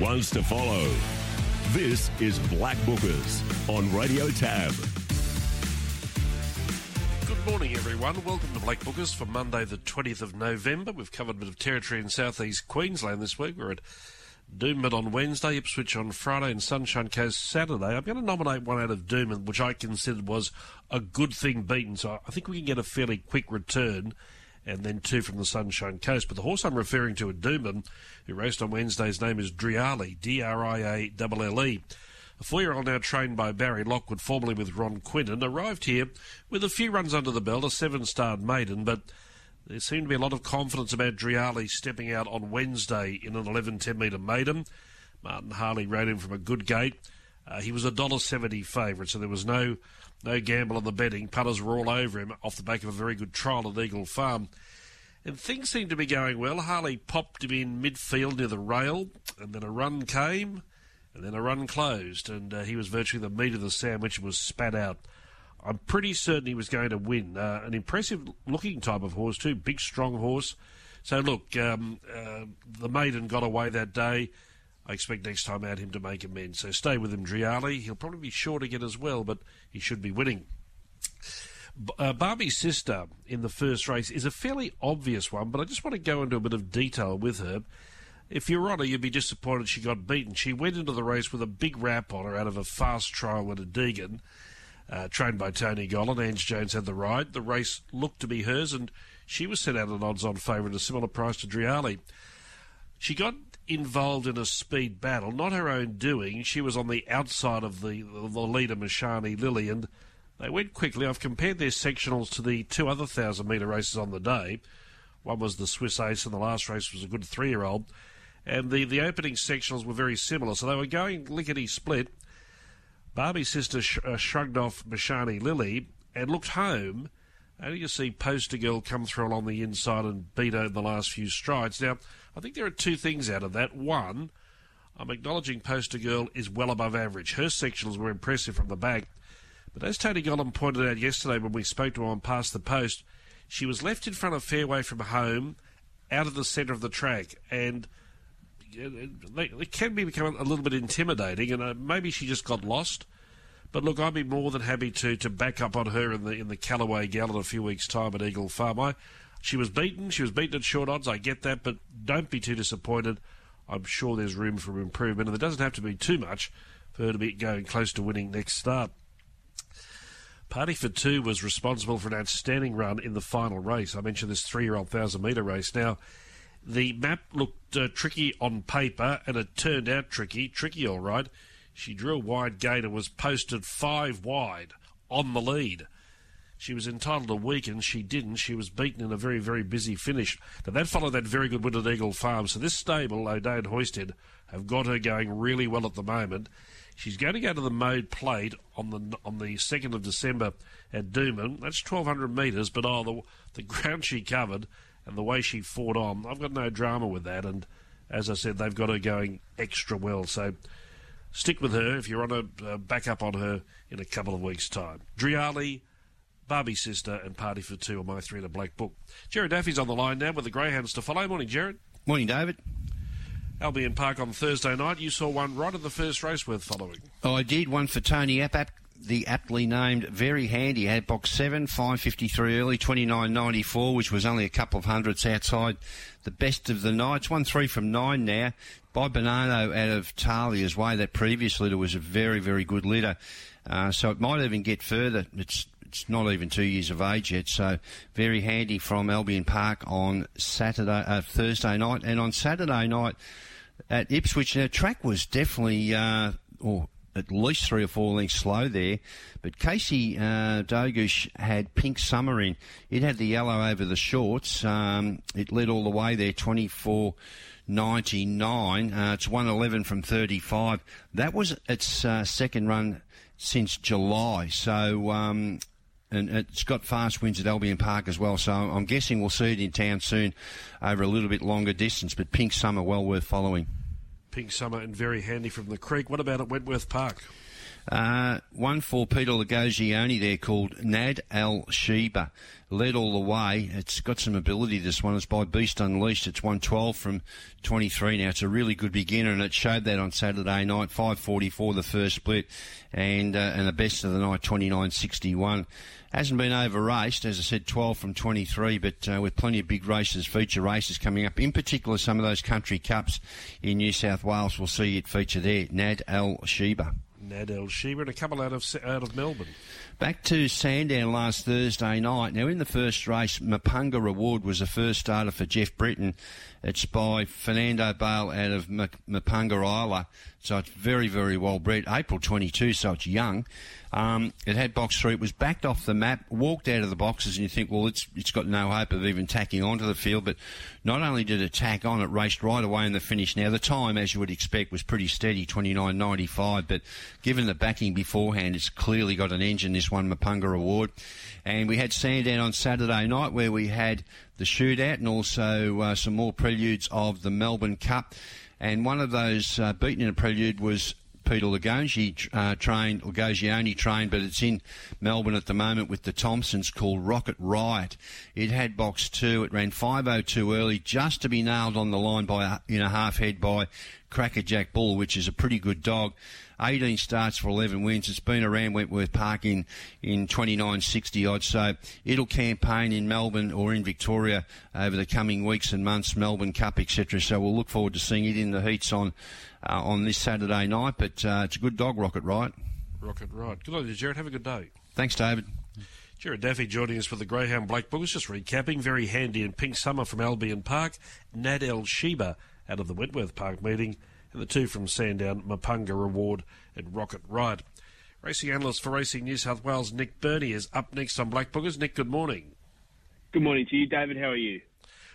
ones to follow. This is Black Bookers on Radio Tab. Good morning, everyone. Welcome to Black Bookers for Monday, the 20th of November. We've covered a bit of territory in southeast Queensland this week. We're at Doomben on Wednesday, Ipswich on Friday, and Sunshine Coast Saturday. I'm going to nominate one out of Doomben, which I considered was a good thing beaten. So I think we can get a fairly quick return and then two from the Sunshine Coast. But the horse I'm referring to at Doomben, who raced on Wednesday's name is Drialle, D-R-I-A-L-L-E. A four-year-old now trained by Barry Lockwood, formerly with Ron Quinton, arrived here with a few runs under the belt, a seven-starred maiden, but there seemed to be a lot of confidence about Drialle stepping out on Wednesday in an 11 10 metre maiden. Martin Harley rode him from a good gate. Uh, he was a dollar seventy favourite, so there was no no gamble on the betting. Punters were all over him off the back of a very good trial at Eagle Farm. And things seemed to be going well. Harley popped him in midfield near the rail, and then a run came, and then a run closed, and uh, he was virtually the meat of the sandwich and was spat out. I'm pretty certain he was going to win. Uh, an impressive looking type of horse, too. Big, strong horse. So, look, um, uh, the maiden got away that day. I expect next time out him to make amends. So stay with him, Drialle. He'll probably be short again as well, but he should be winning. Uh, Barbie's sister in the first race is a fairly obvious one, but I just want to go into a bit of detail with her. If you're on her, you'd be disappointed she got beaten. She went into the race with a big rap on her out of a fast trial at a Deagon, uh, trained by Tony Gollan. Ange Jones had the ride. The race looked to be hers, and she was set out an odds-on favourite, a similar price to Drialle. She got involved in a speed battle, not her own doing. She was on the outside of the, the leader, Mashani Lily, and they went quickly. I've compared their sectionals to the two other 1,000 metre races on the day. One was the Swiss Ace, and the last race was a good three year old. And the, the opening sectionals were very similar, so they were going lickety split. Barbie's sister sh- uh, shrugged off Mashani Lily and looked home. And you see Poster Girl come through along the inside and beat in the last few strides. Now, I think there are two things out of that. One, I'm acknowledging Poster Girl is well above average. Her sectionals were impressive from the back. But as Tony Gollan pointed out yesterday when we spoke to her on Past the Post, she was left in front of fairway from home, out of the centre of the track, and it can be become a little bit intimidating. And uh, maybe she just got lost. But look, I'd be more than happy to to back up on her in the in the Callaway Gallon a few weeks' time at Eagle Farm. I, she was beaten. She was beaten at short odds. I get that, but don't be too disappointed. I'm sure there's room for improvement, and there doesn't have to be too much for her to be going close to winning next start. Party for Two was responsible for an outstanding run in the final race. I mentioned this three-year-old thousand metre race. Now, the map looked uh, tricky on paper, and it turned out tricky. Tricky, all right. She drew a wide gate and was posted five wide on the lead. She was entitled to weaken. She didn't. She was beaten in a very, very busy finish. Now, that followed that very good win Eagle Farm. So this stable, O'Day and Hoisted, have got her going really well at the moment. She's going to go to the mode plate on the on the second of December at Doomben. That's twelve hundred metres, but oh, the the ground she covered and the way she fought on, I've got no drama with that. And as I said, they've got her going extra well. So stick with her if you're on a uh, back up on her in a couple of weeks' time. Drialle, Barbie Sister, and Party for Two are my three in a black book. Gerard Daffy's on the line now with the Greyhounds to follow. Morning, Gerard. Morning, David. Albion Park on Thursday night. You saw one right at the first race worth following. Oh, I did. One for Tony Apap, the aptly named Very Handy. Had box 7, 5.53 early, 29.94, which was only a couple of hundredths outside the best of the nights. 1 3 from 9 now. By Bonanno out of Talia's way. That previous litter was a very, very good litter. Uh, so it might even get further. It's it's not even two years of age yet, so very handy from Albion Park on Saturday, uh, Thursday night, and on Saturday night at Ipswich. Now, track was definitely, uh, or at least three or four lengths slow there. But Casey uh, Dogush had Pink Summer in. It had the yellow over the shorts. Um, it led all the way there, 24 99. Uh, it's 111 from 35. That was its uh, second run since July. So, um, and it's got fast winds at Albion Park as well. So I'm guessing we'll see it in town soon over a little bit longer distance. But Pink Summer, well worth following. Pink Summer and very handy from the creek. What about at Wentworth Park? Uh, one for Peter Lagogione there called Nad Al Sheba. Led all the way. It's got some ability, this one. It's by Beast Unleashed. It's 112 from 23 now. It's a really good beginner, and it showed that on Saturday night. 544 the first split, and uh, and the best of the night, 29.61. Hasn't been over raced, as I said, 12 from 23, but uh, with plenty of big races, feature races coming up. In particular, some of those country cups in New South Wales We'll see it feature there. Nad Al Sheba. Nad Al Sheba and a couple out of out of Melbourne. Back to Sandown last Thursday night. Now, in the first race, Mapunga Reward was the first starter for Jeff Britton. It's by Fernando Bale out of Mapunga Isla. So it's very, very well bred. April 22, so it's young. Um, it had box three. It was backed off the map, walked out of the boxes, and you think, well, it's it's got no hope of even tacking onto the field. But not only did it tack on, it raced right away in the finish. Now the time, as you would expect, was pretty steady, 29.95. But given the backing beforehand, it's clearly got an engine. This one, Mapunga Award, and we had Sandown on Saturday night where we had the shootout and also uh, some more preludes of the Melbourne Cup. And one of those uh, beaten in a prelude was Peter Lagogi uh, trained, Lagogione trained, but it's in Melbourne at the moment with the Thompsons called Rocket Riot. It had box two. It ran 5.02 early just to be nailed on the line by a, in a half head by Crackerjack Bull, which is a pretty good dog. 18 starts for 11 wins. It's been around Wentworth Park in, in 2960 odd. So it'll campaign in Melbourne or in Victoria over the coming weeks and months, Melbourne Cup, etc. So we'll look forward to seeing it in the heats on uh, on this Saturday night. But uh, it's a good dog, Rocket Right. Rocket Right. Good on you, Gerard. Have a good day. Thanks, David. Gerard Daffy joining us for the Greyhound Black Book. Just recapping. Very handy in Pink Summer from Albion Park. Nad Al Sheba out of the Wentworth Park meeting and the two from Sandown, Mapunga Reward and Rocket Ride. Racing analyst for Racing New South Wales, Nick Berney, is up next on Black Bookers. Nick, good morning. Good morning to you, David. How are you?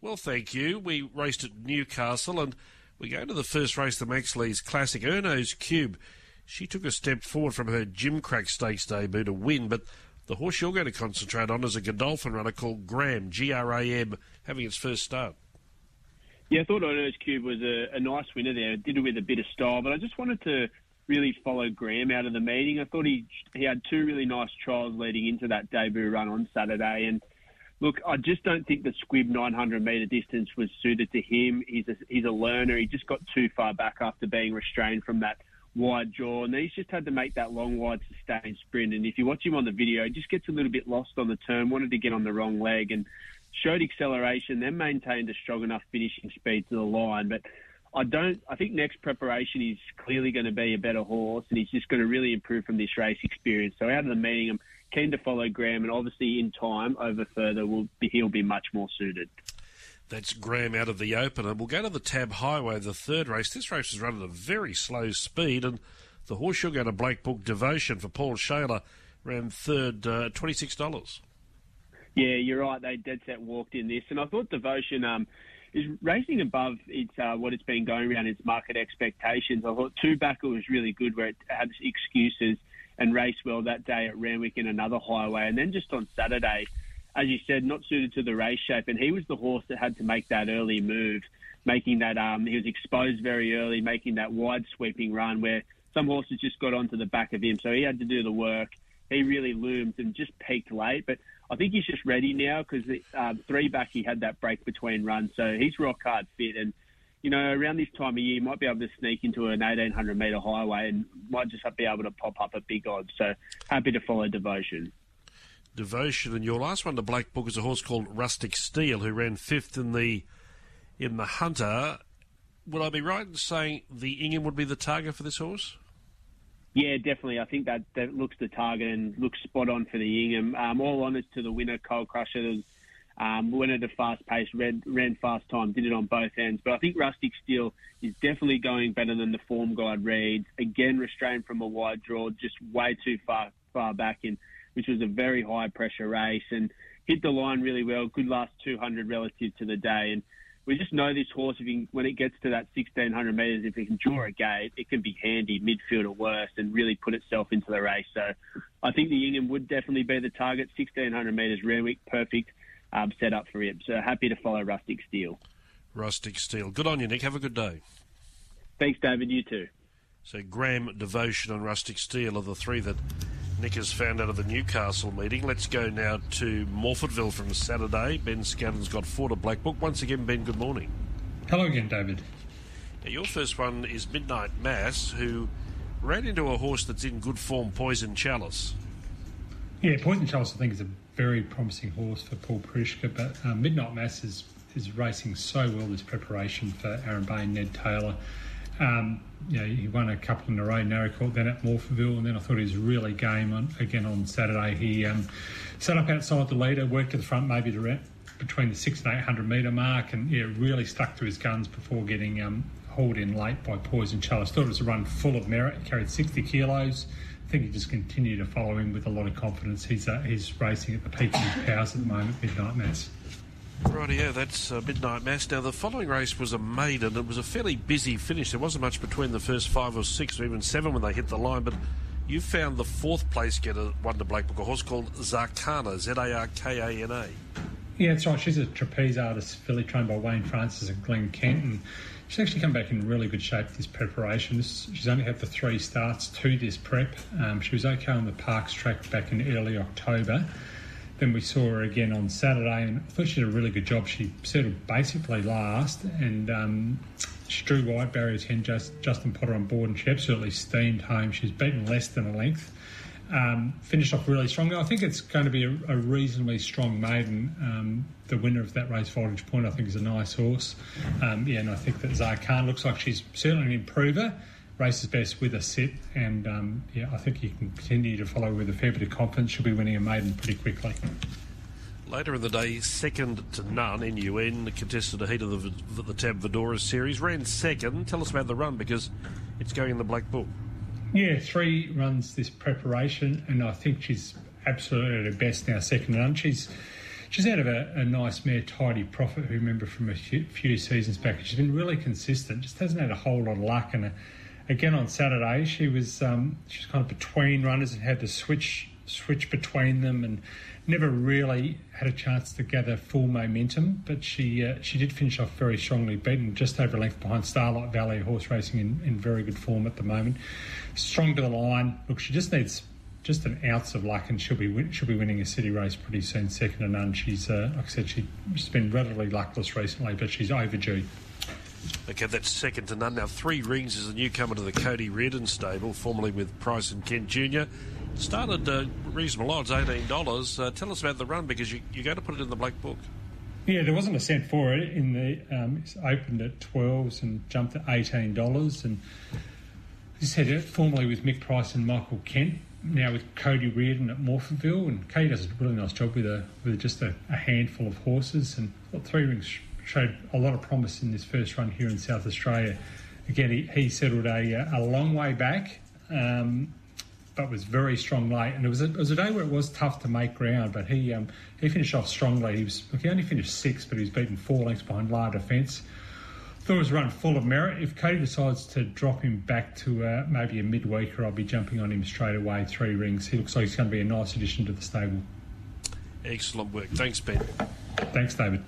Well, thank you. We raced at Newcastle and we go to the first race, the Maxley's Classic. Erno's Cube. She took a step forward from her Gimcrack Stakes debut to win, but the horse you're going to concentrate on is a Godolphin runner called Graham, G R A M, having its first start. Yeah, I thought Erno's Cube was a, a nice winner there. Did it with a bit of style, but I just wanted to really follow Graham out of the meeting. I thought he he had two really nice trials leading into that debut run on Saturday, and look, I just don't think the squib 900 metre distance was suited to him. He's a, he's a learner. He just got too far back after being restrained from that wide jaw, and he's just had to make that long, wide, sustained sprint. And if you watch him on the video, he just gets a little bit lost on the turn, wanted to get on the wrong leg, and showed acceleration, then maintained a strong enough finishing speed to the line. But I don't. I think next preparation is clearly going to be a better horse, and he's just going to really improve from this race experience. So out of the meeting, I'm keen to follow Graham, and obviously in time over further, will be, he'll be much more suited. That's Graham out of the opener. We'll go to the Tab Highway, the third race. This race is run at a very slow speed, and the horse you'll go to Black Book Devotion for Paul Shailer ran third, uh, twenty six dollars. Yeah, you're right. They dead set walked in this, and I thought Devotion um, is racing above its uh, what it's been going around its market expectations. I thought two backer was really good, where it had excuses and raced well that day at Randwick in another highway, and then just on Saturday, as you said, not suited to the race shape, and he was the horse that had to make that early move, making that um, he was exposed very early, making that wide sweeping run where some horses just got onto the back of him, so he had to do the work. He really loomed and just peaked late, but I think he's just ready now because um, three back he had that break between runs, so he's rock hard fit. And you know, around this time of year, might be able to sneak into an 1800 metre highway and might just be able to pop up a big odds. So happy to follow Devotion. Devotion, and your last one, the Black Book, is a horse called Rustic Steel, who ran fifth in the in the Hunter. Would I be right in saying the Ingham would be the target for this horse? Yeah, definitely. I think that, that looks the target and looks spot on for the Ingham. Um, all honours to the winner, Coal Crusher. Was, um, went at a fast pace, ran, ran fast time, did it on both ends. But I think Rustic Steel is definitely going better than the form guide reads. Again, restrained from a wide draw, just way too far far back in, which was a very high pressure race and hit the line really well. Good last 200 relative to the day. And we just know this horse, if he, when it gets to that 1600 metres, if it can draw a gate, it can be handy midfield or worse and really put itself into the race. So I think the Ingham would definitely be the target. 1600 metres, Randwick, perfect um, setup for him. So happy to follow Rustic Steel. Rustic Steel. Good on you, Nick. Have a good day. Thanks, David. You too. So Graham, Devotion, and Rustic Steel are the three that Nick has found out of the Newcastle meeting. Let's go now to Morphettville from Saturday. Ben Scadden's got four to Black Book. Once again, Ben, good morning. Hello again, David. Now, your first one is Midnight Mass, who ran into a horse that's in good form, Poison Chalice. Yeah, Poison Chalice, I think, is a very promising horse for Paul Prishka, but um, Midnight Mass is, is racing so well this preparation for Aaron Bain, Ned Taylor. Um, you know, he won a couple in a row, Naracoorte, then at Morphettville, and then I thought he was really game on, again on Saturday. He um, set up outside the leader, worked to the front, maybe to between the six and eight hundred metre mark, and yeah, really stuck to his guns before getting um, hauled in late by Poison Chalice. Thought it was a run full of merit. He carried sixty kilos. I think he just continued to follow him with a lot of confidence. He's uh, he's racing at the peak of his powers at the moment, Midnight Mass. Right, yeah, that's uh, Midnight Mass. Now, the following race was a maiden. It was a fairly busy finish. There wasn't much between the first five or six or even seven when they hit the line, but you found the fourth place getter, one to Black Book, a horse called Zarkana, Z A R K A N A. Yeah, that's right. She's a trapeze artist, filly trained by Wayne Francis and Glen Kent, and she's actually come back in really good shape this preparation. This, she's only had the three starts to this prep. Um, she was okay on the Parks track back in early October. Then we saw her again on Saturday, and I thought she did a really good job. She settled basically last, and um, she drew White Barrier 10, just, Justin Potter on board, and she absolutely steamed home. She's beaten less than a length. Um, finished off really strongly. I think it's going to be a, a reasonably strong maiden. Um, the winner of that race, Voltage Point, I think is a nice horse. Um, yeah, and I think that Zarkhan looks like she's certainly an improver. Races best with a sit, and um, yeah, I think you can continue to follow with a fair bit of confidence. She'll be winning a maiden pretty quickly. Later in the day, second to none, NUN contested a heat of the, the Tab Vidora series. Ran second. Tell us about the run because it's going in the Black Book. Yeah, three runs this preparation, and I think she's absolutely at her best now, second to none. She's she's out of a, a nice mare, Tidy Profit, who remember from a few, few, seasons back. She's been really consistent, just hasn't had a whole lot of luck. And uh, again on Saturday, she was um, she was kind of between runners and had to switch switch between them and never really had a chance to gather full momentum, but she uh, she did finish off very strongly, beaten just over a length behind Starlight Valley, horse racing in, in very good form at the moment. Strong to the line. Look, she just needs just an ounce of luck, and she'll be she'll be winning a city race pretty soon, second to none. She's uh, like I said, she, she's been relatively luckless recently, but she's overdue. Okay, that's second to none. Now, Three Rings is a newcomer to the Cody Reardon stable, formerly with Price and Kent Jr. Started uh, reasonable odds, $18. Uh, tell us about the run because you, you're going to put it in the Black Book. Yeah, there wasn't a cent for it. In the um, it's opened at 12s and jumped to $18. And this had it formerly with Mick Price and Michael Kent. Now with Cody Reardon at Morphettville, and Cody does a really nice job with a with just a, a handful of horses. And Three Rings showed a lot of promise in this first run here in South Australia. Again, he, he settled a, a long way back. Um, but was very strong late. And it was a, it was a day where it was tough to make ground, but he um, he finished off strongly. He was he only finished sixth, but he was beaten four lengths behind La Defence. Thought it was a run full of merit. If Cody decides to drop him back to uh, maybe a midweeker, I'll be jumping on him straight away. Three rings. He looks like he's going to be a nice addition to the stable. Excellent work. Thanks, Ben. Thanks, David.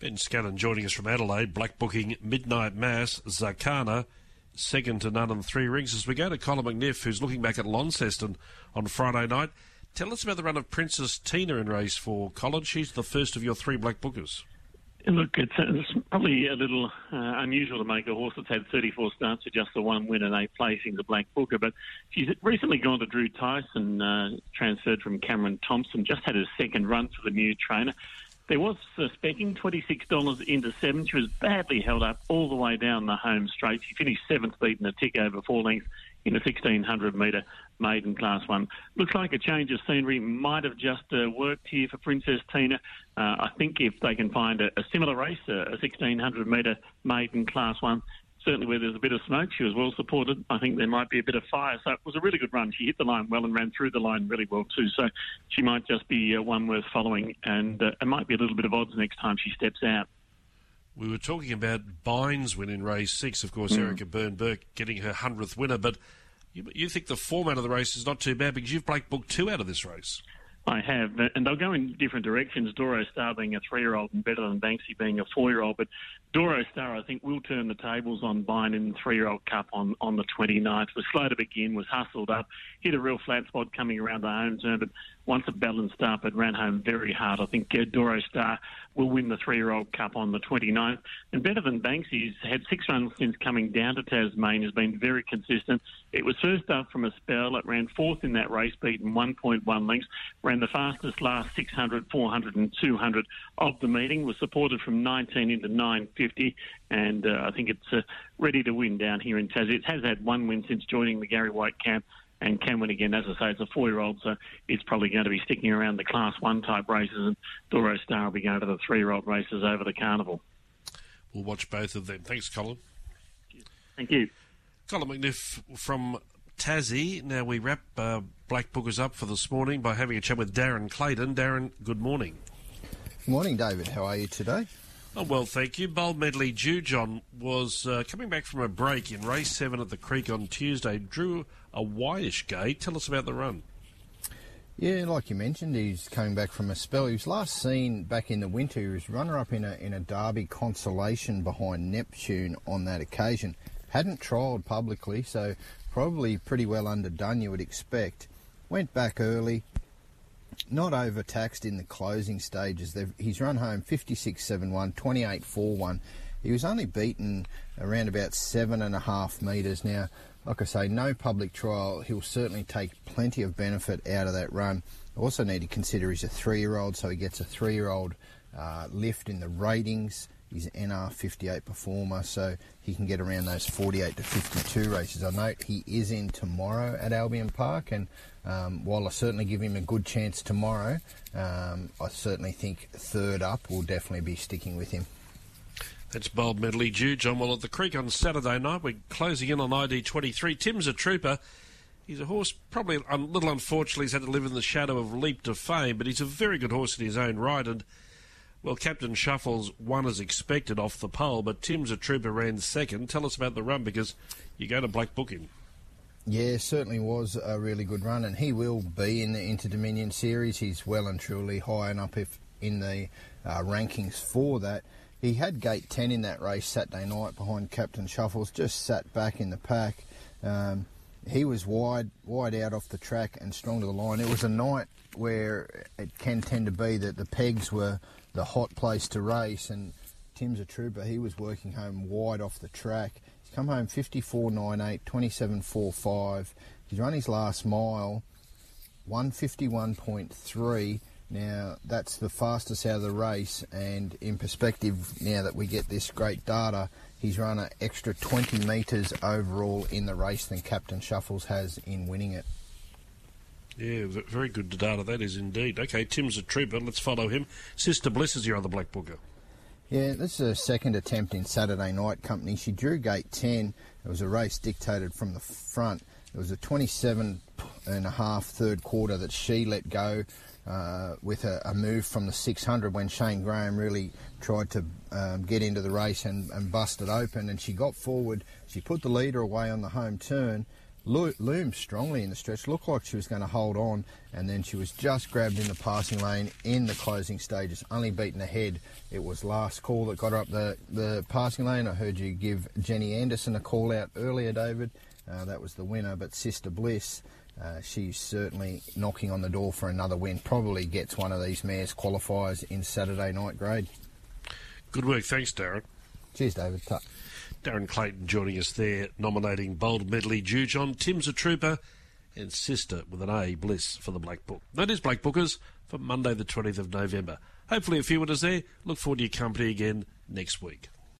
Ben Scadden joining us from Adelaide, black booking Midnight Mass, Zarkana, second to none on three rings. As we go to Colin McNiff, who's looking back at Launceston on Friday night, tell us about the run of Princess Tina in race four. Colin, she's the first of your three black bookers. Look, it's, it's probably a little uh, unusual to make a horse that's had 34 starts to just the one win and eight placings, a black booker. But she's recently gone to Drew Tyson, uh, transferred from Cameron Thompson, just had his second run for the new trainer. There was suspecting $26 into seven. She was badly held up all the way down the home straight. She finished seventh, beaten a tick over four lengths in a 1600 metre maiden class one. Looks like a change of scenery might have just uh, worked here for Princess Tina. Uh, I think if they can find a, a similar race, a, a 1600 metre maiden class one, certainly where there's a bit of smoke, she was well supported. I think there might be a bit of fire. So it was a really good run. She hit the line well and ran through the line really well too. So she might just be uh, one worth following, and uh, it might be a little bit of odds next time she steps out. We were talking about Bynes win in race six, of course, mm. Erica Byrne Burke getting her hundredth winner, but you, you think the format of the race is not too bad because you've Blake booked two out of this race. I have, and they'll go in different directions. Doro Star being a three-year-old and Better Than Banksy being a four-year-old. But Doro Star, I think, will turn the tables on Bine in the three-year-old cup on, on the 29th. Was slow to begin, was hustled up, hit a real flat spot coming around the home turn, but once a balanced start, but ran home very hard. I think uh, Doro Star will win the three-year-old cup on the 29th. And better than Banks, Banksy's had six runs since coming down to Tasmania, has been very consistent. It was first up from a spell. It ran fourth in that race, beaten 1.1 lengths. Ran the fastest last 600, 400, and 200 of the meeting. Was supported from 19 into 950, and uh, I think it's uh, ready to win down here in Tassie. It has had one win since joining the Gary White camp and can win again. As I say, it's a four-year-old, so it's probably going to be sticking around the Class One type races, and Doro Star will be going to the three-year-old races over the carnival. We'll watch both of them. Thanks, Colin. Thank you. Colin McNiff from Tassie. Now we wrap uh, Black Bookers up for this morning by having a chat with Darren Clayton. Darren, good morning. Good morning, David. How are you today? Oh, well, thank you. Bold Medley Jew John was uh, coming back from a break in race seven at the Creek on Tuesday. Drew a whitish gate. Tell us about the run. Yeah, like you mentioned, he's coming back from a spell. He was last seen back in the winter. He was runner-up in a in a Derby consolation behind Neptune on that occasion. Hadn't trialled publicly, so probably pretty well underdone. You would expect. Went back early, not overtaxed in the closing stages. They've, he's run home 56.71, 28.41. He was only beaten around about seven and a half metres. Now, like I say, no public trial. He'll certainly take plenty of benefit out of that run. Also need to consider he's a three-year-old, so he gets a three-year-old uh, lift in the ratings. He's an NR 58 performer, so he can get around those 48 to 52 races. I note he is in tomorrow at Albion Park, and um, while I certainly give him a good chance tomorrow, um, I certainly think third up will definitely be sticking with him. That's Bold Medley Jew. John Well at the Creek on Saturday night. We're closing in on ID 23. Tim's a trooper. He's a horse, probably a little unfortunately, he's had to live in the shadow of Leap to Fame, but he's a very good horse in his own right. And, well, Captain Shuffles won as expected off the pole, but Tim's a trooper ran second. Tell us about the run because you're going to black book him. Yeah, certainly was a really good run, and he will be in the Inter Dominion series. He's well and truly high and up if in the uh, rankings for that. He had gate 10 in that race Saturday night behind Captain Shuffles, just sat back in the pack. Um, he was wide, wide out off the track and strong to the line. It was a night where it can tend to be that the pegs were the hot place to race, and Tim's a trooper. He was working home wide off the track. Come home 54.98, 27.45. He's run his last mile, 151.3. Now, that's the fastest out of the race, and in perspective, now that we get this great data, he's run an extra 20 metres overall in the race than Captain Shuffles has in winning it. Yeah, very good data that is indeed. Okay, Tim's a trooper. Let's follow him. Sister Bliss is your other black booker. Yeah, this is a second attempt in Saturday night company. She drew gate 10. It was a race dictated from the front. It was a 27 and a half third quarter that she let go uh, with a, a, move from the 600 when Shane Graham really tried to um, get into the race and, and bust it open. And she got forward. She put the leader away on the home turn. Loomed strongly in the stretch, looked like she was going to hold on, and then she was just grabbed in the passing lane in the closing stages, only beaten ahead. It was last call that got her up the, the passing lane. I heard you give Jenny Anderson a call out earlier, David. Uh, that was the winner, but Sister Bliss uh, she's certainly knocking on the door for another win. Probably gets one of these mares qualifiers in Saturday night grade. Good work. Thanks, Darren. Cheers, David. Darren Clayton joining us there, nominating Bold Medley Jew John, Tim's a Trooper, and Sister with an A, Bliss, for the Black Book. That is Black Bookers for Monday, the 20th of November. Hopefully, a few winners there. Look forward to your company again next week.